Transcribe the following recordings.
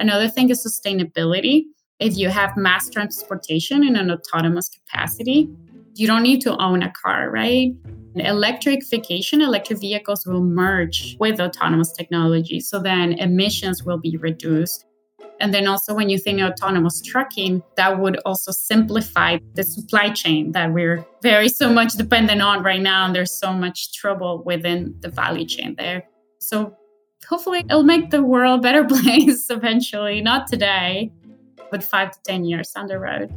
Another thing is sustainability. If you have mass transportation in an autonomous capacity, you don't need to own a car, right? Electrification, electric vehicles will merge with autonomous technology. So then emissions will be reduced. And then also, when you think autonomous trucking, that would also simplify the supply chain that we're very so much dependent on right now. And there's so much trouble within the value chain there. So hopefully, it'll make the world a better place eventually, not today, but five to 10 years down the road.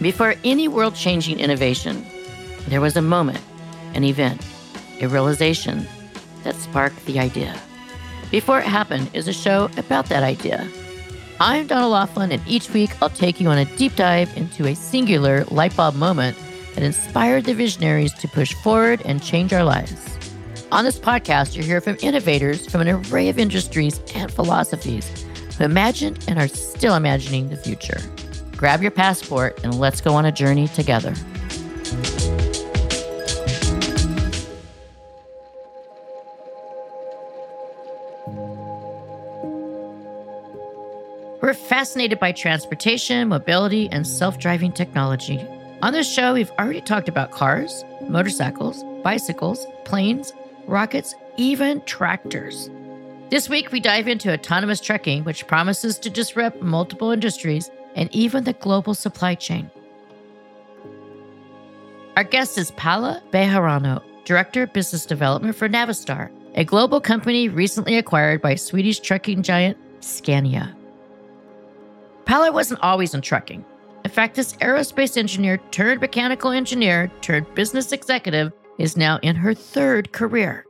Before any world changing innovation, there was a moment, an event, a realization that sparked the idea. Before it happened is a show about that idea. I'm Donna Laughlin, and each week I'll take you on a deep dive into a singular lightbulb moment that inspired the visionaries to push forward and change our lives. On this podcast, you'll hear from innovators from an array of industries and philosophies who imagined and are still imagining the future. Grab your passport and let's go on a journey together. Fascinated by transportation, mobility, and self driving technology. On this show, we've already talked about cars, motorcycles, bicycles, planes, rockets, even tractors. This week, we dive into autonomous trucking, which promises to disrupt multiple industries and even the global supply chain. Our guest is Paula Bejarano, Director of Business Development for Navistar, a global company recently acquired by Swedish trucking giant Scania. Paula wasn't always in trucking. In fact, this aerospace engineer turned mechanical engineer turned business executive is now in her third career.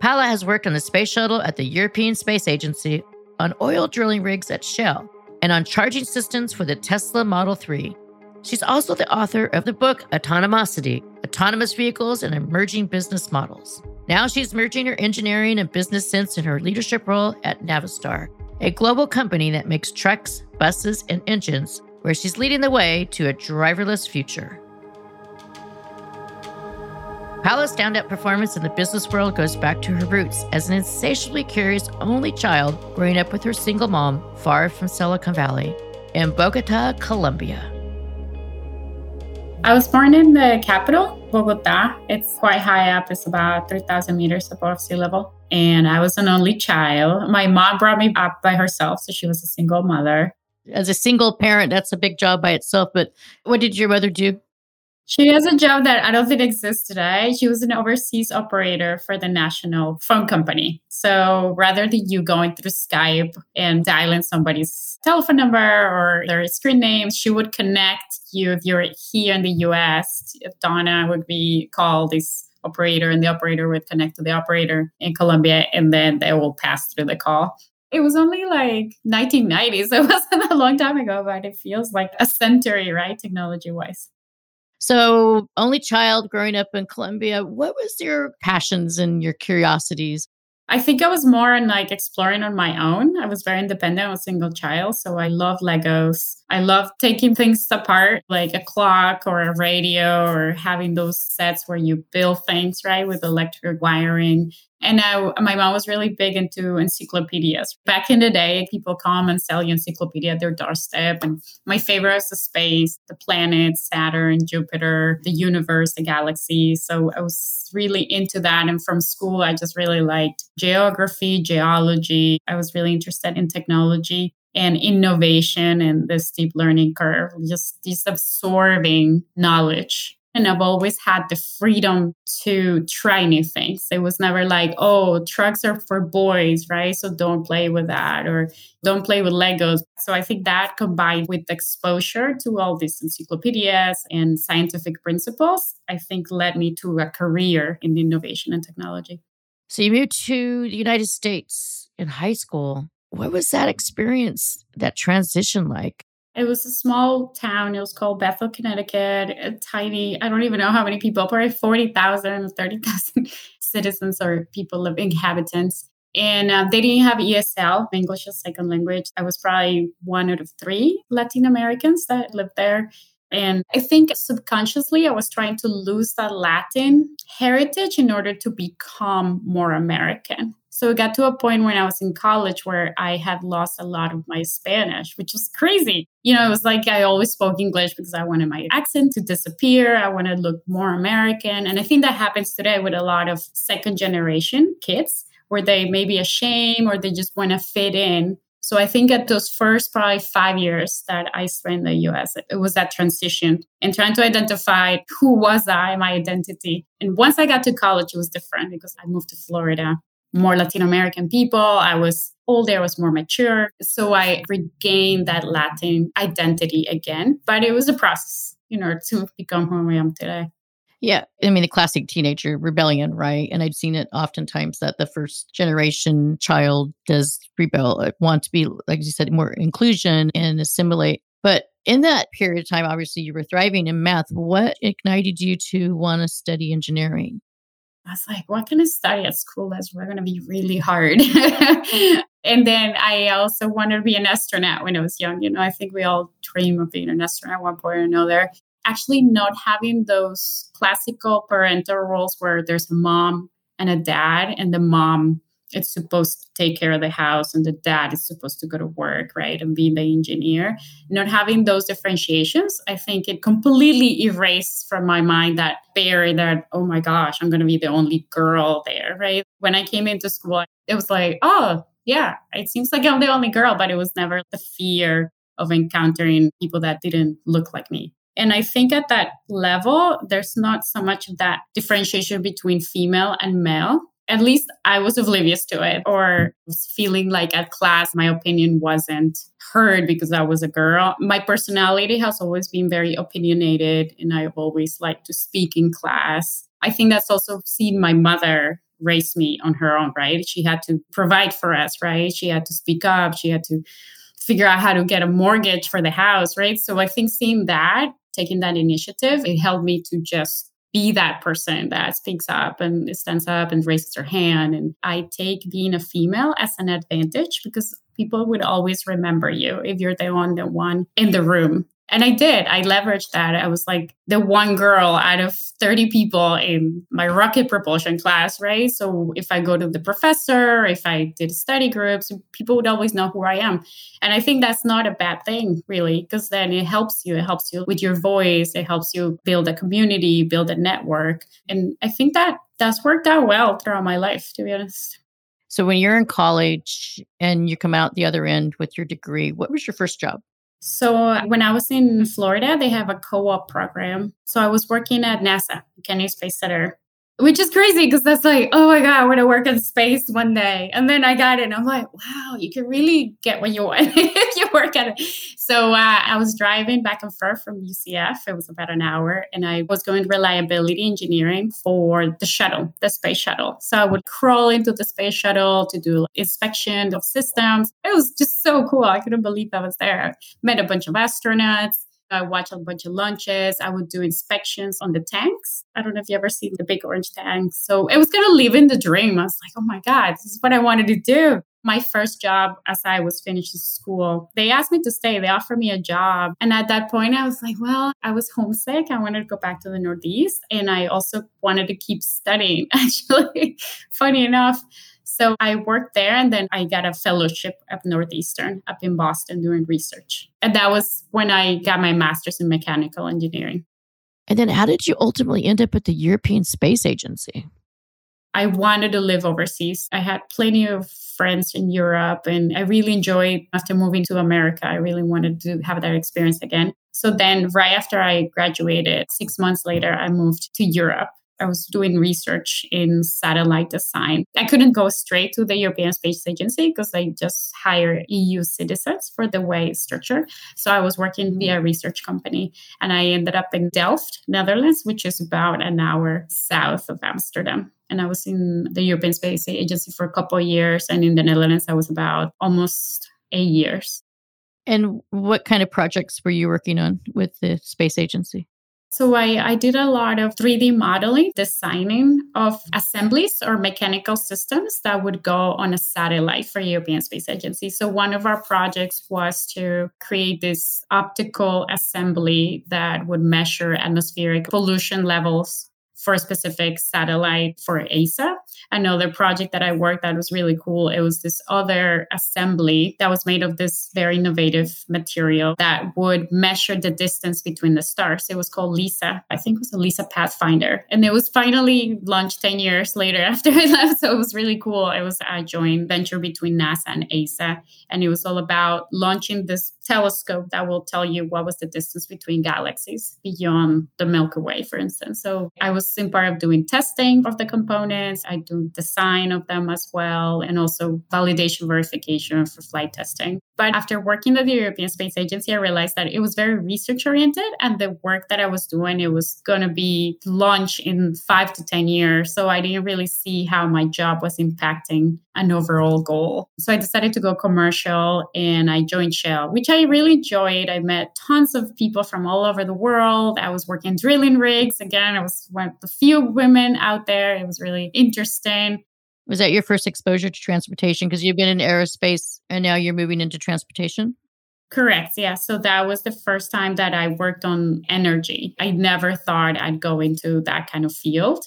Paula has worked on the space shuttle at the European Space Agency, on oil drilling rigs at Shell, and on charging systems for the Tesla Model 3. She's also the author of the book Autonomosity Autonomous Vehicles and Emerging Business Models. Now she's merging her engineering and business sense in her leadership role at Navistar, a global company that makes trucks, buses, and engines, where she's leading the way to a driverless future. Paula's standout performance in the business world goes back to her roots as an insatiably curious only child growing up with her single mom far from Silicon Valley in Bogota, Colombia. I was born in the capital, Bogota. It's quite high up, it's about 3,000 meters above sea level. And I was an only child. My mom brought me up by herself, so she was a single mother. As a single parent, that's a big job by itself. But what did your mother do? She has a job that I don't think exists today. She was an overseas operator for the national phone company. So rather than you going through Skype and dialing somebody's telephone number or their screen name, she would connect you if you're here in the US. If Donna would be called this operator and the operator would connect to the operator in Colombia and then they will pass through the call. It was only like 1990s. So it wasn't a long time ago, but it feels like a century, right? Technology wise. So, only child growing up in Colombia, what was your passions and your curiosities? I think I was more in like exploring on my own. I was very independent. I was a single child. So I love Legos. I love taking things apart, like a clock or a radio, or having those sets where you build things, right, with electric wiring. And my mom was really big into encyclopedias. Back in the day, people come and sell you encyclopedia at their doorstep. And my favorite is the space, the planets, Saturn, Jupiter, the universe, the galaxy. So I was really into that. And from school, I just really liked geography, geology. I was really interested in technology and innovation and this deep learning curve, just this absorbing knowledge and I've always had the freedom to try new things. It was never like, oh, trucks are for boys, right? So don't play with that or don't play with Legos. So I think that combined with exposure to all these encyclopedias and scientific principles, I think led me to a career in innovation and technology. So you moved to the United States in high school. What was that experience, that transition like? It was a small town. It was called Bethel, Connecticut. A tiny, I don't even know how many people, probably 40,000, 30,000 citizens or people, live, inhabitants. And uh, they didn't have ESL, English as second language. I was probably one out of three Latin Americans that lived there. And I think subconsciously I was trying to lose that Latin heritage in order to become more American. So it got to a point when I was in college where I had lost a lot of my Spanish, which was crazy. You know, it was like I always spoke English because I wanted my accent to disappear. I wanted to look more American. And I think that happens today with a lot of second generation kids where they may be ashamed or they just want to fit in. So I think at those first probably five years that I spent in the US, it was that transition and trying to identify who was I, my identity. And once I got to college, it was different because I moved to Florida more Latin American people. I was older, I was more mature. So I regained that Latin identity again. But it was a process you know, to become who I am today. Yeah. I mean, the classic teenager rebellion, right? And I've seen it oftentimes that the first generation child does rebel, uh, want to be, like you said, more inclusion and assimilate. But in that period of time, obviously you were thriving in math. What ignited you to want to study engineering? I was like, what can I study at school that's going to be really hard? and then I also wanted to be an astronaut when I was young. You know, I think we all dream of being an astronaut at one point or another. Actually, not having those classical parental roles where there's a mom and a dad, and the mom it's supposed to take care of the house and the dad is supposed to go to work right and be the engineer. Not having those differentiations i think it completely erased from my mind that barrier that oh my gosh i'm going to be the only girl there right? When i came into school it was like oh yeah it seems like i'm the only girl but it was never the fear of encountering people that didn't look like me. And I think at that level, there's not so much of that differentiation between female and male at least I was oblivious to it or was feeling like at class my opinion wasn't heard because I was a girl. My personality has always been very opinionated and I've always liked to speak in class. I think that's also seen my mother raise me on her own, right? She had to provide for us, right? She had to speak up, she had to figure out how to get a mortgage for the house, right? So I think seeing that, taking that initiative, it helped me to just be that person that speaks up and stands up and raises her hand. And I take being a female as an advantage because people would always remember you if you're the only one in the room and I did. I leveraged that. I was like the one girl out of 30 people in my rocket propulsion class, right? So if I go to the professor, if I did study groups, people would always know who I am. And I think that's not a bad thing, really, because then it helps you. It helps you with your voice. It helps you build a community, build a network. And I think that that's worked out well throughout my life, to be honest. So when you're in college and you come out the other end with your degree, what was your first job? So uh, when I was in Florida, they have a co-op program. So I was working at NASA, Kennedy Space Center, which is crazy because that's like, oh my God, I want to work in space one day. And then I got it and I'm like, wow, you can really get what you want if you work at it. So uh, I was driving back and forth from UCF. It was about an hour. And I was going to reliability engineering for the shuttle, the space shuttle. So I would crawl into the space shuttle to do inspection of systems. It was just so cool. I couldn't believe I was there. Met a bunch of astronauts I watch a bunch of lunches. I would do inspections on the tanks. I don't know if you ever seen the big orange tanks. So it was kind of living the dream. I was like, oh my God, this is what I wanted to do. My first job as I was finishing school, they asked me to stay. They offered me a job. And at that point, I was like, well, I was homesick. I wanted to go back to the Northeast. And I also wanted to keep studying, actually, funny enough. So I worked there and then I got a fellowship at Northeastern up in Boston doing research. And that was when I got my master's in mechanical engineering. And then how did you ultimately end up at the European Space Agency? I wanted to live overseas. I had plenty of friends in Europe and I really enjoyed after moving to America. I really wanted to have that experience again. So then right after I graduated, 6 months later I moved to Europe I was doing research in satellite design. I couldn't go straight to the European Space Agency because they just hire EU citizens for the way it's structured. So I was working mm-hmm. via a research company and I ended up in Delft, Netherlands, which is about an hour south of Amsterdam. And I was in the European Space Agency for a couple of years. And in the Netherlands, I was about almost eight years. And what kind of projects were you working on with the space agency? So I, I did a lot of 3D modeling, designing of assemblies or mechanical systems that would go on a satellite for European Space Agency. So one of our projects was to create this optical assembly that would measure atmospheric pollution levels for a specific satellite for ESA. Another project that I worked that was really cool. It was this other assembly that was made of this very innovative material that would measure the distance between the stars. It was called LISA. I think it was a LISA Pathfinder. And it was finally launched 10 years later after I left. So it was really cool. It was a joint venture between NASA and ESA. And it was all about launching this telescope that will tell you what was the distance between galaxies beyond the Milky Way, for instance. So I was in part of doing testing of the components. I do design of them as well, and also validation verification for flight testing. But after working at the European Space Agency, I realized that it was very research oriented and the work that I was doing, it was going to be launched in five to 10 years. So I didn't really see how my job was impacting an overall goal. So I decided to go commercial and I joined Shell, which I really enjoyed. I met tons of people from all over the world. I was working drilling rigs. Again, I was one of the few women out there. It was really interesting. Was that your first exposure to transportation? Because you've been in aerospace and now you're moving into transportation? Correct. Yeah. So that was the first time that I worked on energy. I never thought I'd go into that kind of field.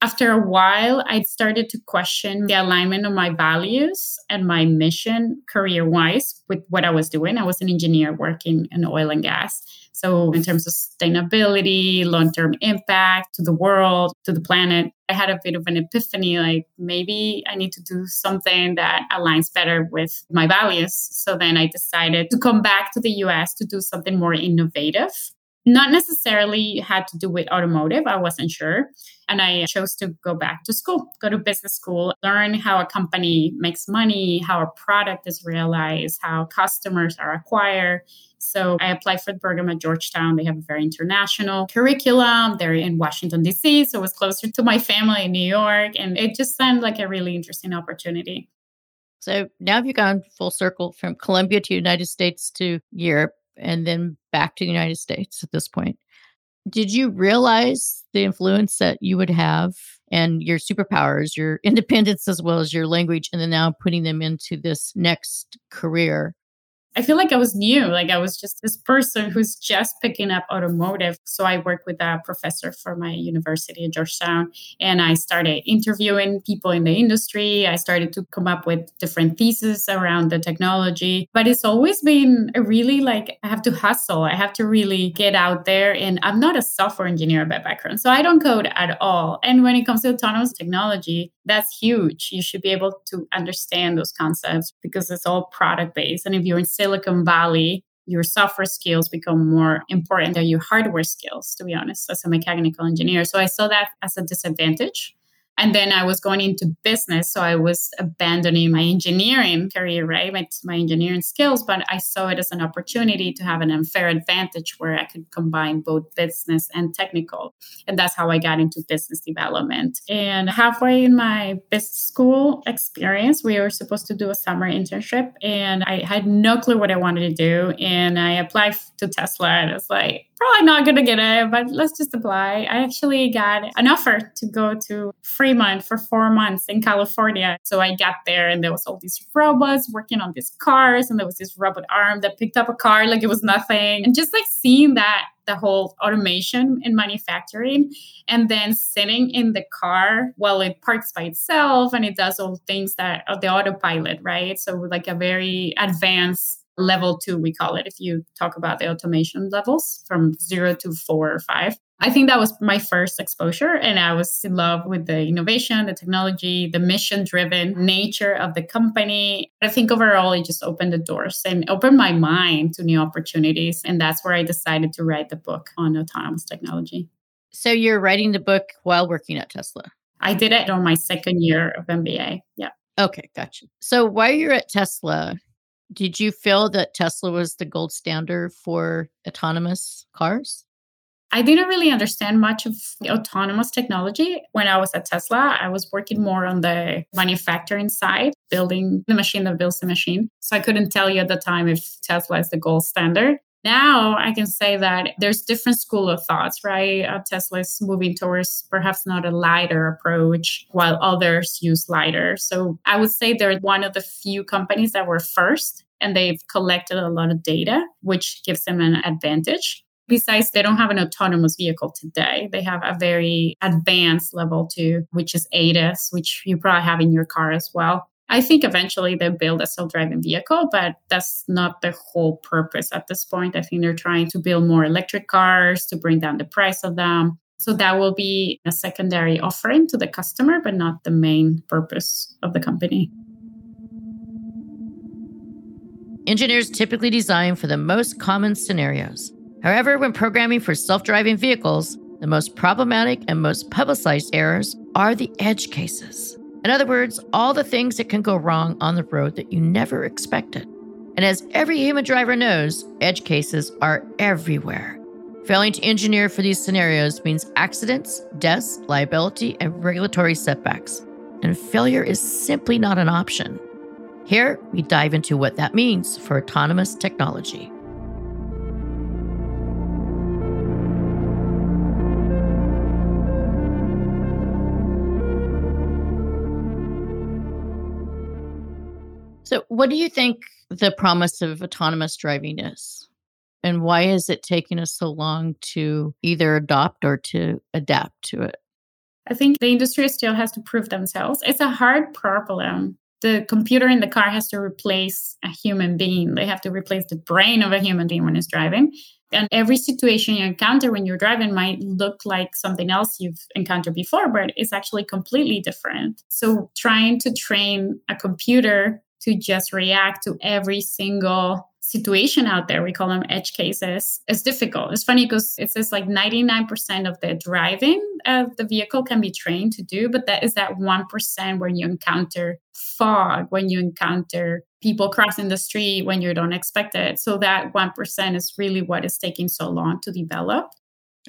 After a while, I started to question the alignment of my values and my mission career wise with what I was doing. I was an engineer working in oil and gas. So, in terms of sustainability, long term impact to the world, to the planet, I had a bit of an epiphany like maybe I need to do something that aligns better with my values. So then I decided to come back to the US to do something more innovative not necessarily had to do with automotive. I wasn't sure. And I chose to go back to school, go to business school, learn how a company makes money, how a product is realized, how customers are acquired. So I applied for the program at Georgetown. They have a very international curriculum. They're in Washington, D.C., so it was closer to my family in New York. And it just sounded like a really interesting opportunity. So now you've gone full circle from Colombia to United States to Europe and then back to the United States at this point. Did you realize the influence that you would have and your superpowers, your independence as well as your language, and then now putting them into this next career? I feel like I was new. Like I was just this person who's just picking up automotive. So I worked with a professor for my university at Georgetown and I started interviewing people in the industry. I started to come up with different theses around the technology. But it's always been a really like I have to hustle. I have to really get out there. And I'm not a software engineer by background. So I don't code at all. And when it comes to autonomous technology, that's huge. You should be able to understand those concepts because it's all product based. And if you're in Silicon Valley, your software skills become more important than your hardware skills, to be honest, as a mechanical engineer. So I saw that as a disadvantage. And then I was going into business. So I was abandoning my engineering career, right? My, my engineering skills, but I saw it as an opportunity to have an unfair advantage where I could combine both business and technical. And that's how I got into business development. And halfway in my business school experience, we were supposed to do a summer internship. And I had no clue what I wanted to do. And I applied to Tesla and I was like, probably not going to get it, but let's just apply. I actually got an offer to go to Fremont for four months in California. So I got there and there was all these robots working on these cars and there was this robot arm that picked up a car like it was nothing. And just like seeing that the whole automation in manufacturing and then sitting in the car while it parks by itself and it does all things that are the autopilot, right? So like a very advanced level two, we call it, if you talk about the automation levels from zero to four or five. I think that was my first exposure, and I was in love with the innovation, the technology, the mission driven nature of the company. I think overall, it just opened the doors and opened my mind to new opportunities. And that's where I decided to write the book on autonomous technology. So you're writing the book while working at Tesla? I did it on my second year of MBA. Yeah. Okay, gotcha. So while you're at Tesla, did you feel that Tesla was the gold standard for autonomous cars? I didn't really understand much of autonomous technology when I was at Tesla. I was working more on the manufacturing side, building the machine that builds the machine. So I couldn't tell you at the time if Tesla is the gold standard. Now I can say that there's different school of thoughts, right? Uh, Tesla is moving towards perhaps not a lidar approach, while others use lidar. So I would say they're one of the few companies that were first, and they've collected a lot of data, which gives them an advantage. Besides, they don't have an autonomous vehicle today. They have a very advanced level two, which is ADAS, which you probably have in your car as well. I think eventually they'll build a self driving vehicle, but that's not the whole purpose at this point. I think they're trying to build more electric cars to bring down the price of them. So that will be a secondary offering to the customer, but not the main purpose of the company. Engineers typically design for the most common scenarios. However, when programming for self driving vehicles, the most problematic and most publicized errors are the edge cases. In other words, all the things that can go wrong on the road that you never expected. And as every human driver knows, edge cases are everywhere. Failing to engineer for these scenarios means accidents, deaths, liability, and regulatory setbacks. And failure is simply not an option. Here, we dive into what that means for autonomous technology. So, what do you think the promise of autonomous driving is? And why is it taking us so long to either adopt or to adapt to it? I think the industry still has to prove themselves. It's a hard problem. The computer in the car has to replace a human being. They have to replace the brain of a human being when it's driving. And every situation you encounter when you're driving might look like something else you've encountered before, but it's actually completely different. So, trying to train a computer to just react to every single situation out there. We call them edge cases. It's difficult. It's funny because it says like 99% of the driving of the vehicle can be trained to do, but that is that 1% when you encounter fog, when you encounter people crossing the street when you don't expect it. So that 1% is really what is taking so long to develop.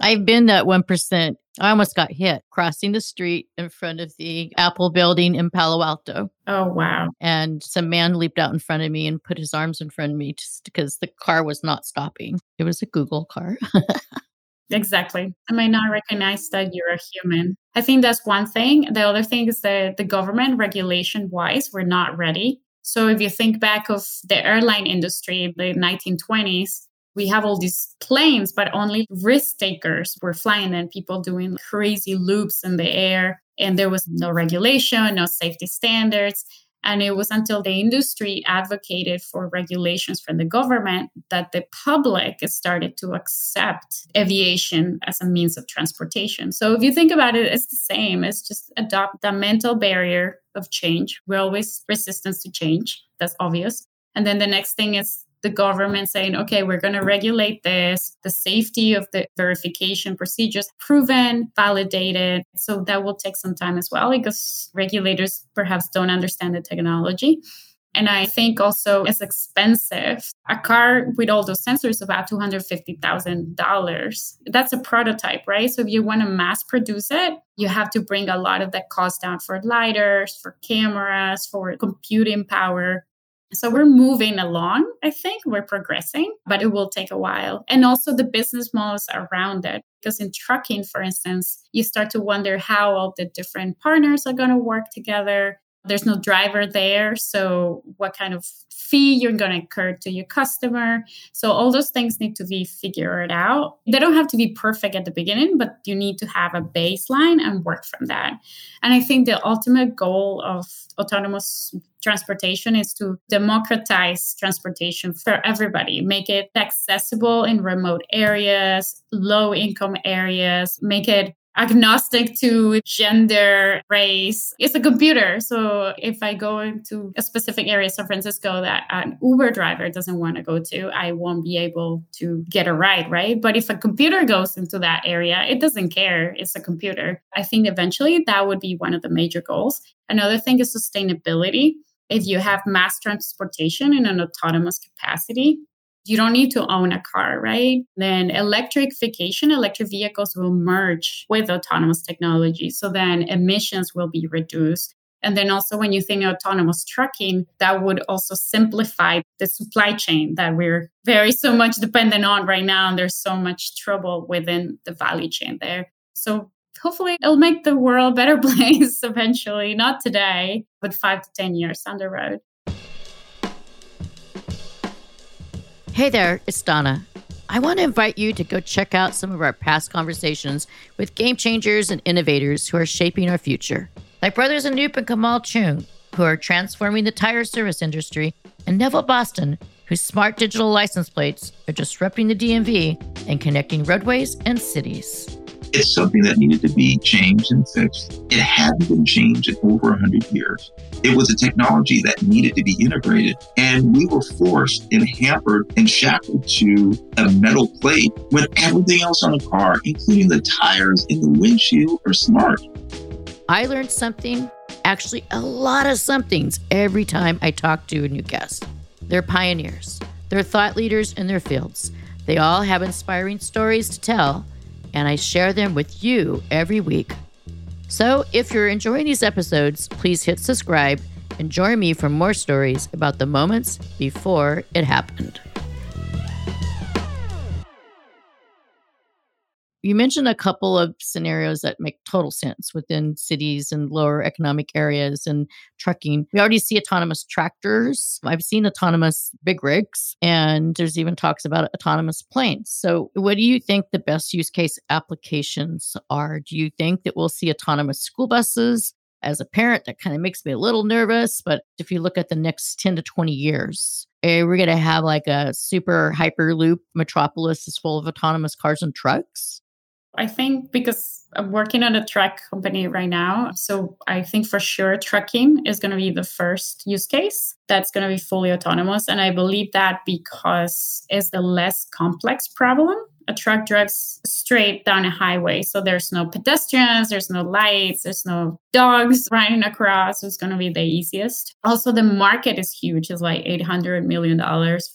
I've been that 1%. I almost got hit crossing the street in front of the Apple building in Palo Alto. Oh, wow. And some man leaped out in front of me and put his arms in front of me just because the car was not stopping. It was a Google car. exactly. I may not recognize that you're a human. I think that's one thing. The other thing is that the government regulation wise, we're not ready. So if you think back of the airline industry, in the 1920s, we have all these planes, but only risk takers were flying and people doing crazy loops in the air. And there was no regulation, no safety standards. And it was until the industry advocated for regulations from the government that the public started to accept aviation as a means of transportation. So if you think about it, it's the same. It's just adopt the mental barrier of change. We're always resistance to change. That's obvious. And then the next thing is the government saying, okay, we're going to regulate this, the safety of the verification procedures proven, validated. So that will take some time as well because regulators perhaps don't understand the technology. And I think also it's expensive. A car with all those sensors about $250,000. That's a prototype, right? So if you want to mass produce it, you have to bring a lot of that cost down for lidars, for cameras, for computing power. So we're moving along. I think we're progressing, but it will take a while. And also the business models around it. Because in trucking, for instance, you start to wonder how all the different partners are going to work together. There's no driver there. So, what kind of fee you're going to incur to your customer? So, all those things need to be figured out. They don't have to be perfect at the beginning, but you need to have a baseline and work from that. And I think the ultimate goal of autonomous transportation is to democratize transportation for everybody, make it accessible in remote areas, low income areas, make it agnostic to gender, race. It's a computer. So if I go into a specific area, San Francisco, that an Uber driver doesn't want to go to, I won't be able to get a ride, right? But if a computer goes into that area, it doesn't care. It's a computer. I think eventually that would be one of the major goals. Another thing is sustainability. If you have mass transportation in an autonomous capacity, you don't need to own a car, right? Then electrification, electric vehicles will merge with autonomous technology. So then emissions will be reduced. And then also when you think autonomous trucking, that would also simplify the supply chain that we're very so much dependent on right now. And there's so much trouble within the value chain there. So hopefully it'll make the world a better place eventually, not today, but five to 10 years down the road. Hey there, it's Donna. I want to invite you to go check out some of our past conversations with game changers and innovators who are shaping our future, like brothers Anoop and Kamal Chung, who are transforming the tire service industry, and Neville Boston, whose smart digital license plates are disrupting the DMV and connecting roadways and cities. It's something that needed to be changed and fixed. It hadn't been changed in over 100 years. It was a technology that needed to be integrated, and we were forced and hampered and shackled to a metal plate when everything else on the car, including the tires and the windshield, are smart. I learned something, actually, a lot of somethings every time I talk to a new guest. They're pioneers, they're thought leaders in their fields. They all have inspiring stories to tell and I share them with you every week. So if you're enjoying these episodes, please hit subscribe and join me for more stories about the moments before it happened. You mentioned a couple of scenarios that make total sense within cities and lower economic areas and trucking. We already see autonomous tractors. I've seen autonomous big rigs, and there's even talks about autonomous planes. So, what do you think the best use case applications are? Do you think that we'll see autonomous school buses? As a parent, that kind of makes me a little nervous. But if you look at the next 10 to 20 years, eh, we're going to have like a super hyperloop metropolis is full of autonomous cars and trucks. I think because I'm working at a truck company right now. So I think for sure trucking is going to be the first use case that's going to be fully autonomous. And I believe that because it's the less complex problem a truck drives straight down a highway. So there's no pedestrians, there's no lights, there's no dogs running across. It's going to be the easiest. Also, the market is huge. It's like $800 million,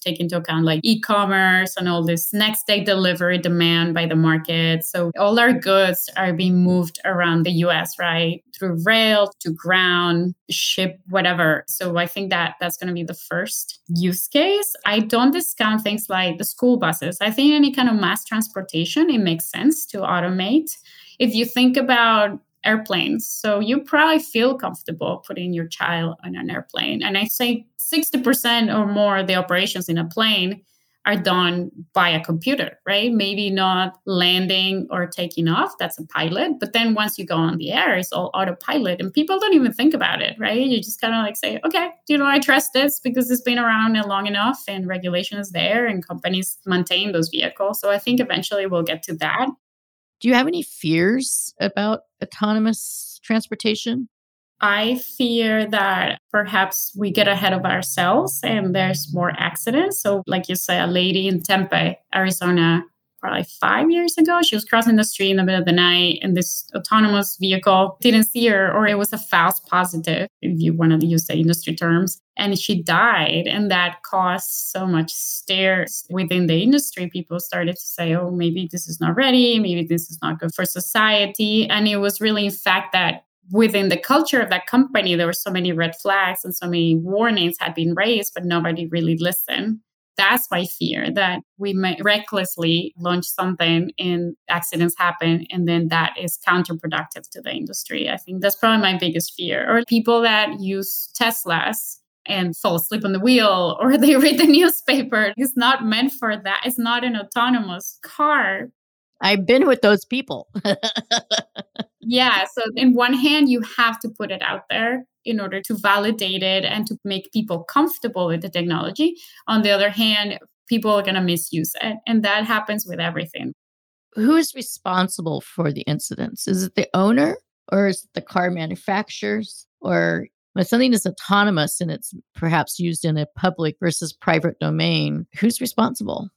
take into account like e commerce and all this next day delivery demand by the market. So all our goods are being moved around the US, right? Through rail to ground, ship, whatever. So I think that that's going to be the first use case. I don't discount things like the school buses. I think any kind of mass transportation, it makes sense to automate. If you think about airplanes, so you probably feel comfortable putting your child on an airplane. And I say 60% or more of the operations in a plane are done by a computer, right? Maybe not landing or taking off, that's a pilot. But then once you go on the air, it's all autopilot and people don't even think about it, right? You just kind of like say, okay, you know, I trust this because it's been around long enough and regulation is there and companies maintain those vehicles. So I think eventually we'll get to that. Do you have any fears about autonomous transportation? I fear that perhaps we get ahead of ourselves and there's more accidents. So, like you say, a lady in Tempe, Arizona, probably five years ago, she was crossing the street in the middle of the night and this autonomous vehicle didn't see her, or it was a false positive, if you want to use the industry terms. And she died. And that caused so much stares within the industry. People started to say, oh, maybe this is not ready. Maybe this is not good for society. And it was really, in fact, that within the culture of that company, there were so many red flags and so many warnings had been raised, but nobody really listened. That's my fear that we might recklessly launch something and accidents happen, and then that is counterproductive to the industry. I think that's probably my biggest fear. Or people that use Teslas and fall asleep on the wheel or they read the newspaper. It's not meant for that. It's not an autonomous car. I've been with those people. yeah. So, in one hand, you have to put it out there in order to validate it and to make people comfortable with the technology. On the other hand, people are going to misuse it. And that happens with everything. Who is responsible for the incidents? Is it the owner or is it the car manufacturers? Or when something is autonomous and it's perhaps used in a public versus private domain, who's responsible?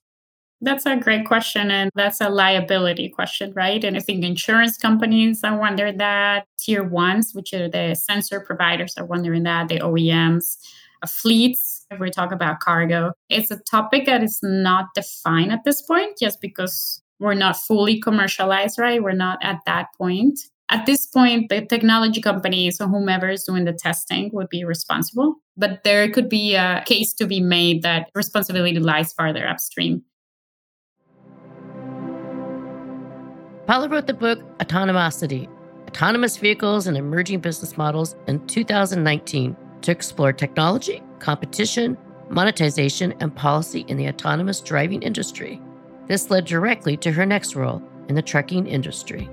That's a great question. And that's a liability question, right? And I think insurance companies are wondering that. Tier ones, which are the sensor providers, are wondering that. The OEMs, uh, fleets, if we talk about cargo. It's a topic that is not defined at this point, just because we're not fully commercialized, right? We're not at that point. At this point, the technology companies or whomever is doing the testing would be responsible. But there could be a case to be made that responsibility lies farther upstream. Paula wrote the book Autonomosity Autonomous Vehicles and Emerging Business Models in 2019 to explore technology, competition, monetization, and policy in the autonomous driving industry. This led directly to her next role in the trucking industry.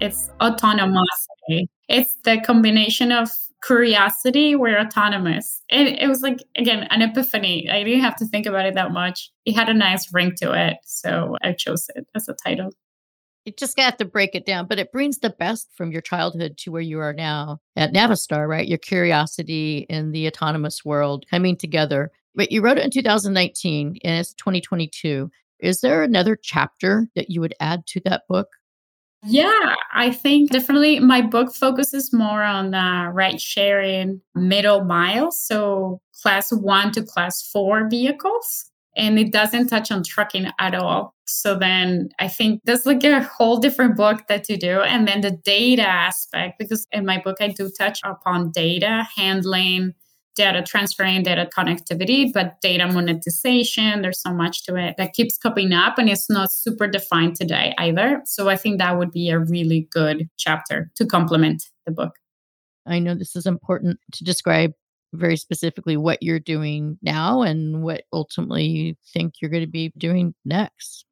It's autonomosity. It's the combination of curiosity we're autonomous. It, it was like, again, an epiphany. I didn't have to think about it that much. It had a nice ring to it. So I chose it as a title. You just have to break it down, but it brings the best from your childhood to where you are now at Navistar, right? Your curiosity in the autonomous world coming together. But you wrote it in 2019 and it's 2022. Is there another chapter that you would add to that book? Yeah, I think definitely my book focuses more on uh, ride sharing middle mile. So class one to class four vehicles. And it doesn't touch on trucking at all. So then I think there's like a whole different book that to do. And then the data aspect, because in my book, I do touch upon data handling, data transferring, data connectivity, but data monetization, there's so much to it that keeps coming up and it's not super defined today either. So I think that would be a really good chapter to complement the book. I know this is important to describe very specifically what you're doing now and what ultimately you think you're going to be doing next.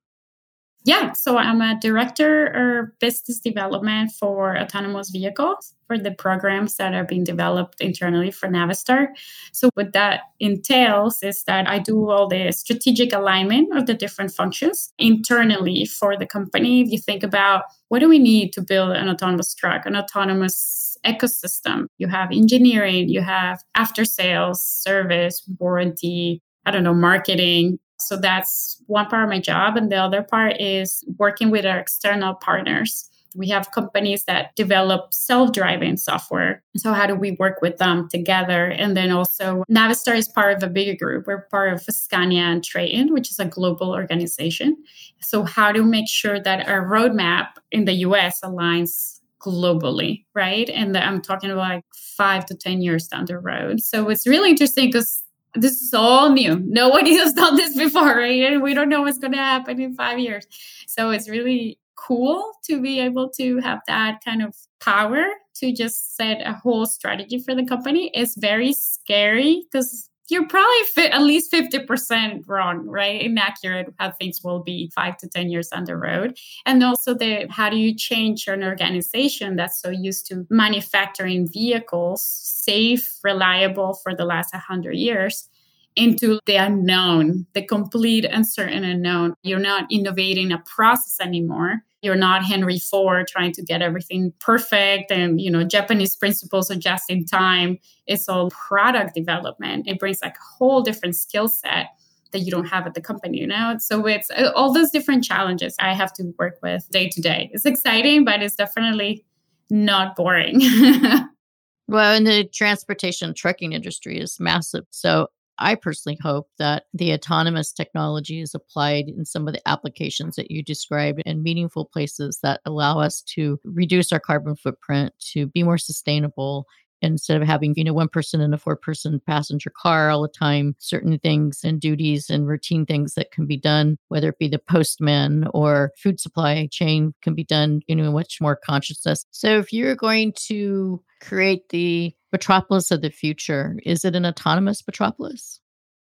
Yeah, so I'm a director of business development for autonomous vehicles for the programs that are being developed internally for Navistar. So, what that entails is that I do all the strategic alignment of the different functions internally for the company. If you think about what do we need to build an autonomous truck, an autonomous ecosystem, you have engineering, you have after sales, service, warranty, I don't know, marketing, so that's one part of my job. And the other part is working with our external partners. We have companies that develop self driving software. So, how do we work with them together? And then also, Navistar is part of a bigger group. We're part of Scania and Traton, which is a global organization. So, how do to make sure that our roadmap in the US aligns globally, right? And I'm talking about like five to 10 years down the road. So, it's really interesting because this is all new. Nobody has done this before, right? And we don't know what's going to happen in five years. So it's really cool to be able to have that kind of power to just set a whole strategy for the company. It's very scary because you're probably fit at least 50% wrong, right? Inaccurate how things will be five to 10 years down the road. And also the how do you change an organization that's so used to manufacturing vehicles, safe, reliable for the last 100 years into the unknown, the complete uncertain unknown. You're not innovating a process anymore. You're not Henry Ford trying to get everything perfect and, you know, Japanese principles of just in time. It's all product development. It brings like a whole different skill set that you don't have at the company, you know? So it's uh, all those different challenges I have to work with day to day. It's exciting, but it's definitely not boring. well, and the transportation trucking industry is massive. So I personally hope that the autonomous technology is applied in some of the applications that you described in meaningful places that allow us to reduce our carbon footprint, to be more sustainable, instead of having you know one person in a four person passenger car all the time certain things and duties and routine things that can be done whether it be the postman or food supply chain can be done you know much more consciousness. So if you're going to create the metropolis of the future? Is it an autonomous metropolis?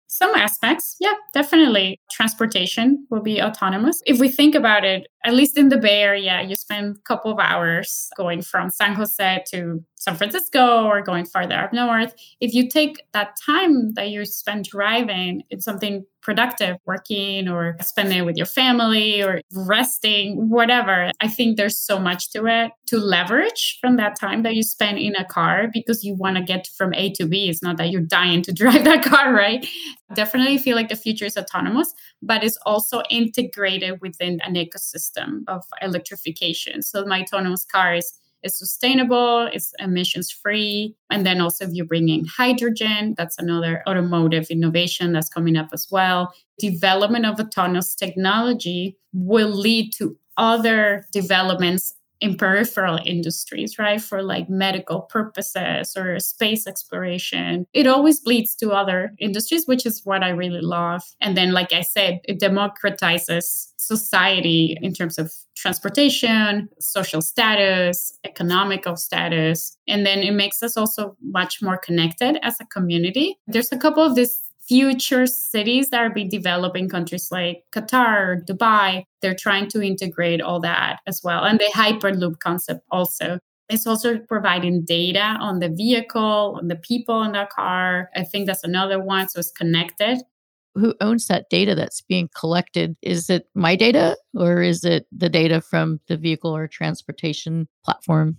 Some aspects, yeah, definitely. Transportation will be autonomous. If we think about it, at least in the Bay Area, you spend a couple of hours going from San Jose to San Francisco or going farther up north. If you take that time that you spend driving in something productive, working or spending it with your family or resting, whatever, I think there's so much to it to leverage from that time that you spend in a car because you want to get from A to B. It's not that you're dying to drive that car, right? Definitely feel like the future is autonomous, but it's also integrated within an ecosystem of electrification. So my autonomous car is is sustainable, it's emissions free. And then also, if you bring in hydrogen, that's another automotive innovation that's coming up as well. Development of autonomous technology will lead to other developments in peripheral industries, right? For like medical purposes or space exploration. It always bleeds to other industries, which is what I really love. And then, like I said, it democratizes society in terms of transportation, social status, economical status. And then it makes us also much more connected as a community. There's a couple of these future cities that are being developed in countries like Qatar, Dubai. They're trying to integrate all that as well. And the Hyperloop concept also. It's also providing data on the vehicle, on the people in the car. I think that's another one. So it's connected. Who owns that data that's being collected? Is it my data or is it the data from the vehicle or transportation platform?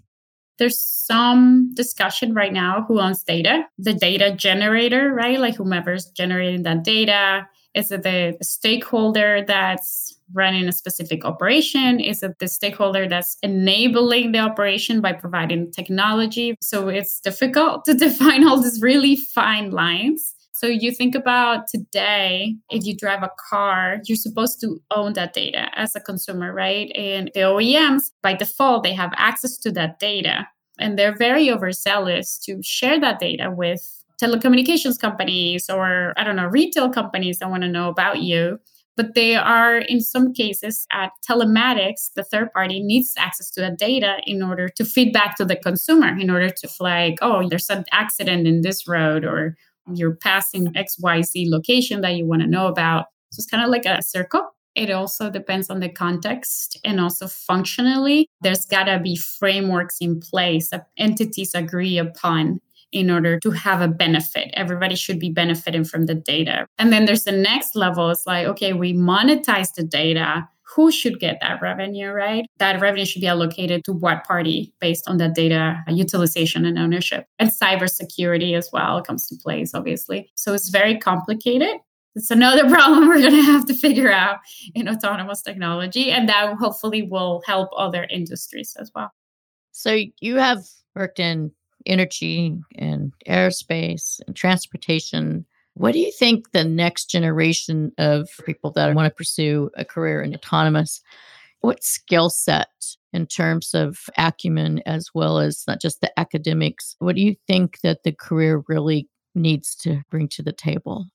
There's some discussion right now who owns data, the data generator, right? Like whomever's generating that data. Is it the stakeholder that's running a specific operation? Is it the stakeholder that's enabling the operation by providing technology? So it's difficult to define all these really fine lines. So you think about today, if you drive a car, you're supposed to own that data as a consumer, right? And the OEMs, by default, they have access to that data. And they're very overzealous to share that data with telecommunications companies or, I don't know, retail companies that want to know about you but they are in some cases at telematics the third party needs access to that data in order to feed back to the consumer in order to flag oh there's an accident in this road or you're passing XYZ location that you want to know about. So it's kind of like a circle. It also depends on the context and also functionally. There's got to be frameworks in place that entities agree upon in order to have a benefit. Everybody should be benefiting from the data. And then there's the next level. It's like, okay, we monetize the data who should get that revenue, right? That revenue should be allocated to what party based on that data utilization and ownership. And cybersecurity as well comes to place, obviously. So it's very complicated. It's another problem we're going to have to figure out in autonomous technology. And that hopefully will help other industries as well. So you have worked in energy and aerospace and transportation what do you think the next generation of people that want to pursue a career in autonomous, what skill set in terms of acumen as well as not just the academics, what do you think that the career really needs to bring to the table?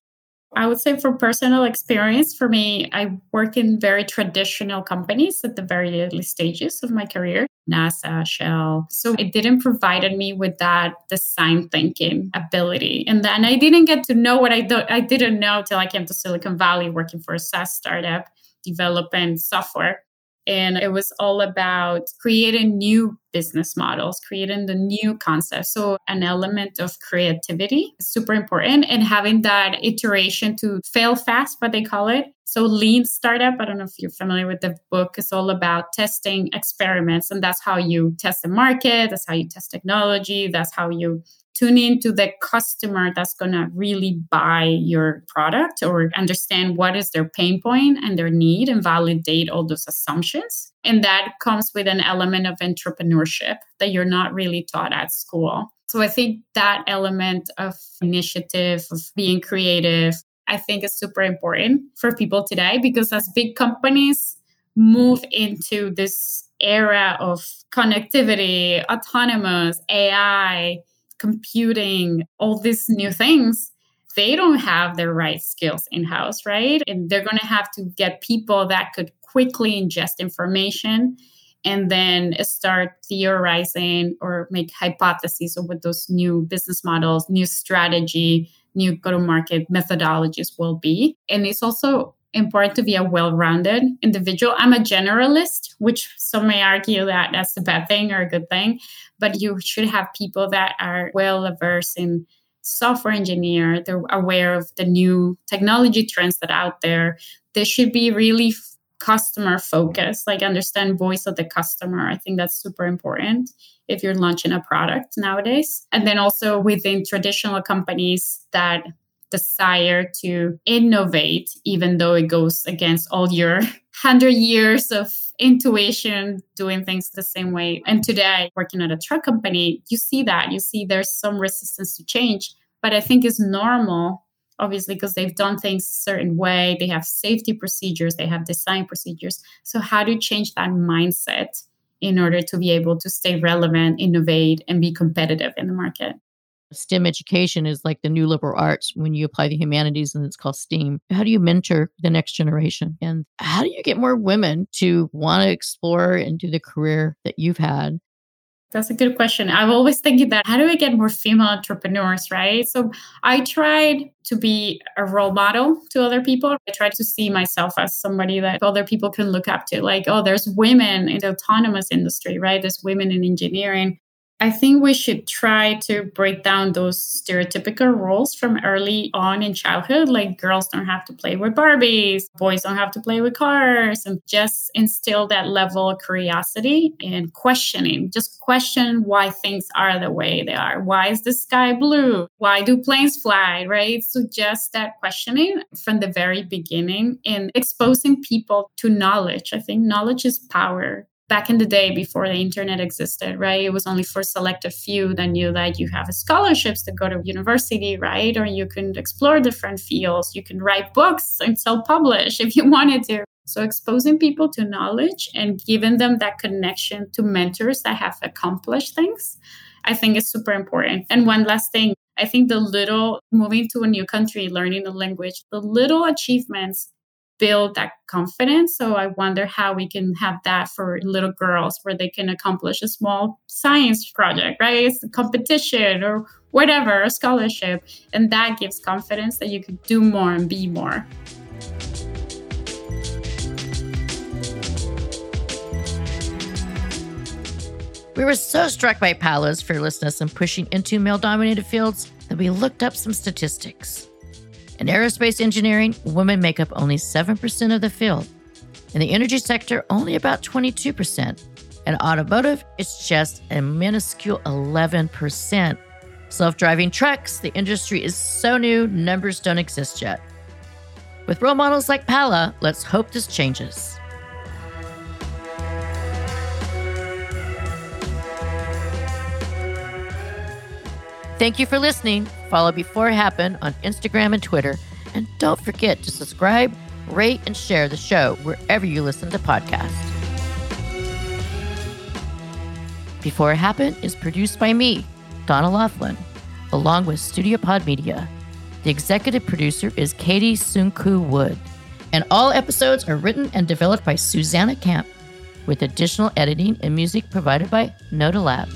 I would say from personal experience, for me, I work in very traditional companies at the very early stages of my career, NASA, Shell. So it didn't provide me with that design thinking ability. And then I didn't get to know what I, I didn't know till I came to Silicon Valley working for a SaaS startup developing software. And it was all about creating new business models, creating the new concepts. So, an element of creativity is super important and having that iteration to fail fast, what they call it. So, Lean Startup, I don't know if you're familiar with the book, is all about testing experiments. And that's how you test the market, that's how you test technology, that's how you tune into the customer that's going to really buy your product or understand what is their pain point and their need and validate all those assumptions. And that comes with an element of entrepreneurship that you're not really taught at school. So I think that element of initiative, of being creative, I think is super important for people today because as big companies move into this era of connectivity, autonomous, AI, computing, all these new things, they don't have the right skills in house, right? And they're going to have to get people that could quickly ingest information and then start theorizing or make hypotheses of what those new business models, new strategy, new go to market methodologies will be. And it's also important to be a well-rounded individual. I'm a generalist, which some may argue that that's a bad thing or a good thing, but you should have people that are well averse in software engineer, they're aware of the new technology trends that are out there. They should be really customer focused, like understand voice of the customer. I think that's super important if you're launching a product nowadays. And then also within traditional companies that desire to innovate, even though it goes against all your 100 years of intuition doing things the same way. And today, working at a truck company, you see that. You see there's some resistance to change, but I think it's normal obviously, because they've done things a certain way. They have safety procedures, they have design procedures. So, how do you change that mindset in order to be able to stay relevant, innovate, and be competitive in the market? STEM education is like the new liberal arts when you apply the humanities and it's called STEAM. How do you mentor the next generation? And how do you get more women to want to explore and do the career that you've had? That's a good question. I'm always thinking that how do we get more female entrepreneurs, right? So I tried to be a role model to other people. I tried to see myself as somebody that other people can look up to. Like, oh, there's women in the autonomous industry, right? There's women in engineering. I think we should try to break down those stereotypical roles from early on in childhood. Like girls don't have to play with Barbies, boys don't have to play with cars, and just instill that level of curiosity and questioning. Just question why things are the way they are. Why is the sky blue? Why do planes fly? Right? So just that questioning from the very beginning and exposing people to knowledge. I think knowledge is power back in the day before the internet existed, right? It was only for selected few that knew that you have scholarships to go to university, right? Or you can explore different fields. You can write books and self-publish if you wanted to. So exposing people to knowledge and giving them that connection to mentors that have accomplished things, I think is super important. And one last thing, I think the little moving to a new country, learning the language, the little achievements build that confidence. So I wonder how we can have that for little girls where they can accomplish a small science project, right? It's a competition or whatever, a scholarship. And that gives confidence that you can do more and be more. We were so struck by Paola's fearlessness in pushing into male dominated fields that we looked up some statistics. In aerospace engineering, women make up only 7% of the field. In the energy sector, only about 22%. In automotive, it's just a minuscule 11%. Self driving trucks, the industry is so new, numbers don't exist yet. With role models like Paola, let's hope this changes. Thank you for listening. Follow Before It Happened on Instagram and Twitter. And don't forget to subscribe, rate, and share the show wherever you listen to podcasts. Before It Happened is produced by me, Donna Laughlin, along with Studio Pod Media. The executive producer is Katie Sunku Wood. And all episodes are written and developed by Susanna Camp, with additional editing and music provided by Noda Lab.